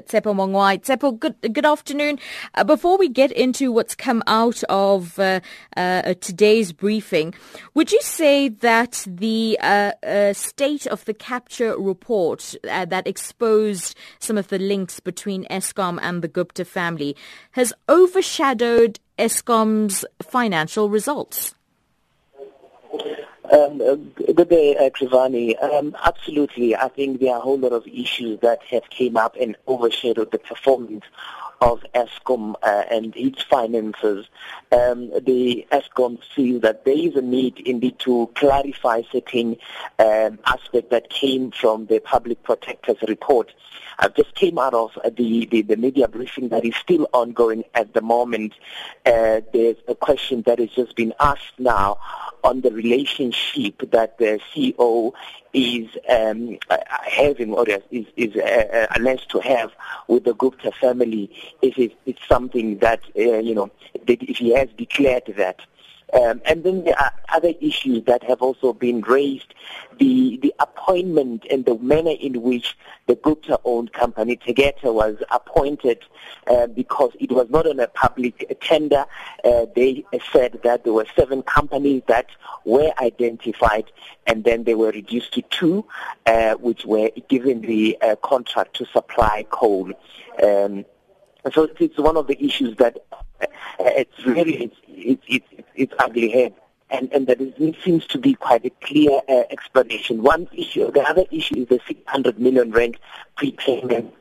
Tshepo Mongoai. Tshepo, good, good afternoon. Uh, before we get into what's come out of uh, uh, today's briefing, would you say that the uh, uh, state of the capture report uh, that exposed some of the links between Eskom and the Gupta family has overshadowed Eskom's financial results? Um, good day, uh, Krivani. Um, absolutely. I think there are a whole lot of issues that have came up and overshadowed the performance of Eskom uh, and its finances. Um, the Eskom feel that there is a need indeed to clarify certain um, aspects that came from the public protector's report. I just came out of the, the, the, media briefing that is still ongoing at the moment. Uh, there's a question that has just been asked now on the relationship that the CEO is um, having or is, is uh, alleged to have with the Gupta family if it's something that, uh, you know, that if he has declared that. Um, and then there are other issues that have also been raised. The the appointment and the manner in which the Gupta-owned company Tegeta was appointed uh, because it was not on a public tender. Uh, they said that there were seven companies that were identified and then they were reduced to two, uh, which were given the uh, contract to supply coal. Um, so it's one of the issues that uh, it's really it's it's it's, it's ugly head. And, and there seems to be quite a clear uh, explanation. One issue, the other issue is the 600 million rand prepayment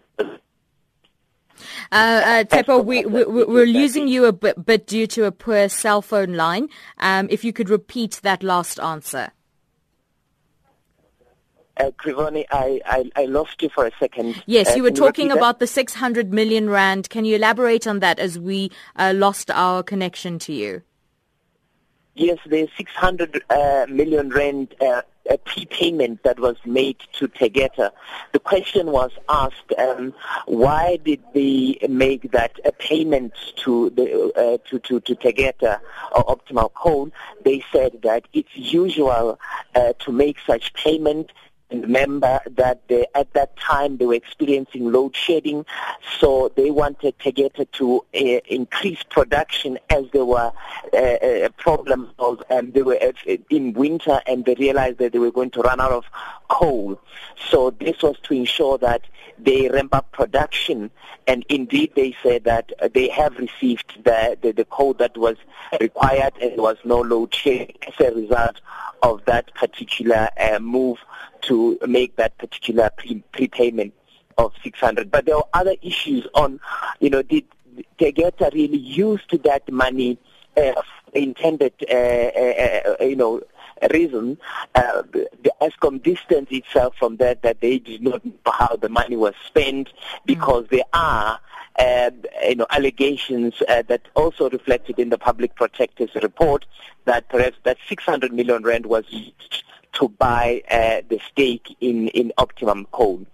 uh, uh, Tshepo, we, we, we're losing you a bit, bit, due to a poor cell phone line. Um, if you could repeat that last answer. Uh, Krivani, I, I, I, lost you for a second. Yes, uh, you were talking you about the 600 million rand. Can you elaborate on that as we uh, lost our connection to you? Yes, the 600 uh, million rand uh, a prepayment that was made to Tegeta. The question was asked, um, why did they make that a payment to the uh, to, to to Tegeta or Optimum Coal? They said that it's usual uh, to make such payment remember that they, at that time they were experiencing load shedding, so they wanted Tegeta to uh, increase production as there were uh, problems of, um, they were in winter and they realized that they were going to run out of coal. So this was to ensure that they ramp up production, and indeed they said that they have received the, the, the coal that was required and there was no load shedding as a result of that particular uh, move to make that particular pre- prepayment of 600. But there are other issues on, you know, did Tegeta really use to that money uh, intended, uh, uh, uh, you know, reason, uh, the Eskom distanced itself from that, that they did not know how the money was spent because mm. there are uh, you know, allegations uh, that also reflected in the public protector's report that perhaps that 600 million rand was used to buy uh, the stake in, in Optimum Coal.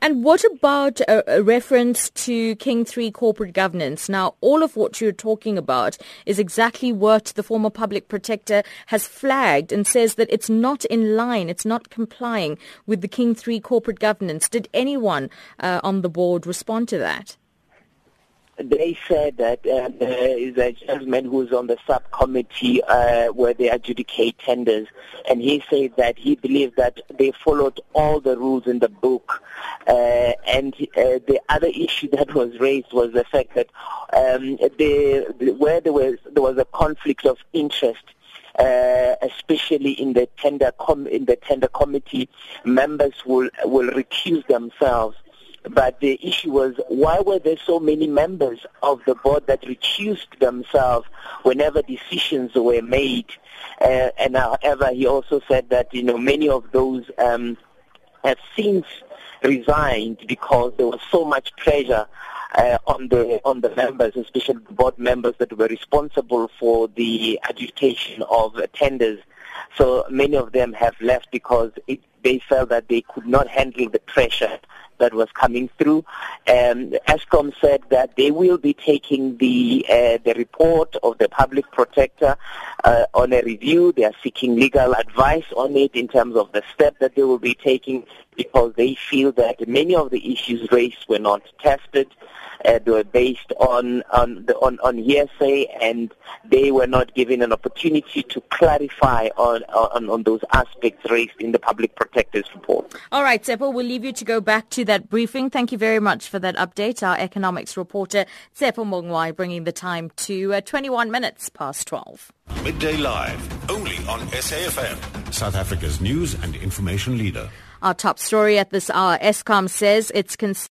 And what about a, a, reference to King 3 corporate governance? Now, all of what you're talking about is exactly what the former public protector has flagged and says that it's not in line, it's not complying with the King 3 corporate governance. Did anyone uh, on the board respond to that? They said that uh, there is a gentleman who's on the subcommittee uh, where they adjudicate tenders, and he said that he believed that they followed all the rules in the book. Uh, and uh, the other issue that was raised was the fact that um, the, where there was there was a conflict of interest. Uh, especially in the tender com- in the tender committee, members will will recuse themselves but the issue was why were there so many members of the board that recused themselves whenever decisions were made? Uh, and however, he also said that you know many of those um, have since resigned because there was so much pressure uh, on the on the members, especially the board members that were responsible for the adjudication of tenders. So many of them have left because it, they felt that they could not handle the pressure that was coming through. Um, Eskom said that they will be taking the uh, the report of the public protector uh, on a review. They are seeking legal advice on it in terms of the step that they will be taking because they feel that many of the issues raised were not tested uh, they were based on on, the, on on hearsay, and they were not given an opportunity to clarify on on, on those aspects raised in the public protector's report. All right, Tshepo, we'll leave you to go back to that briefing. Thank you very much for that update. Our economics reporter Tshepo Mongoai bringing the time to uh, 21 minutes past 12. Midday Live, only on SAFM, South Africa's news and information leader. Our top story at this hour, Eskom says it's. Cons-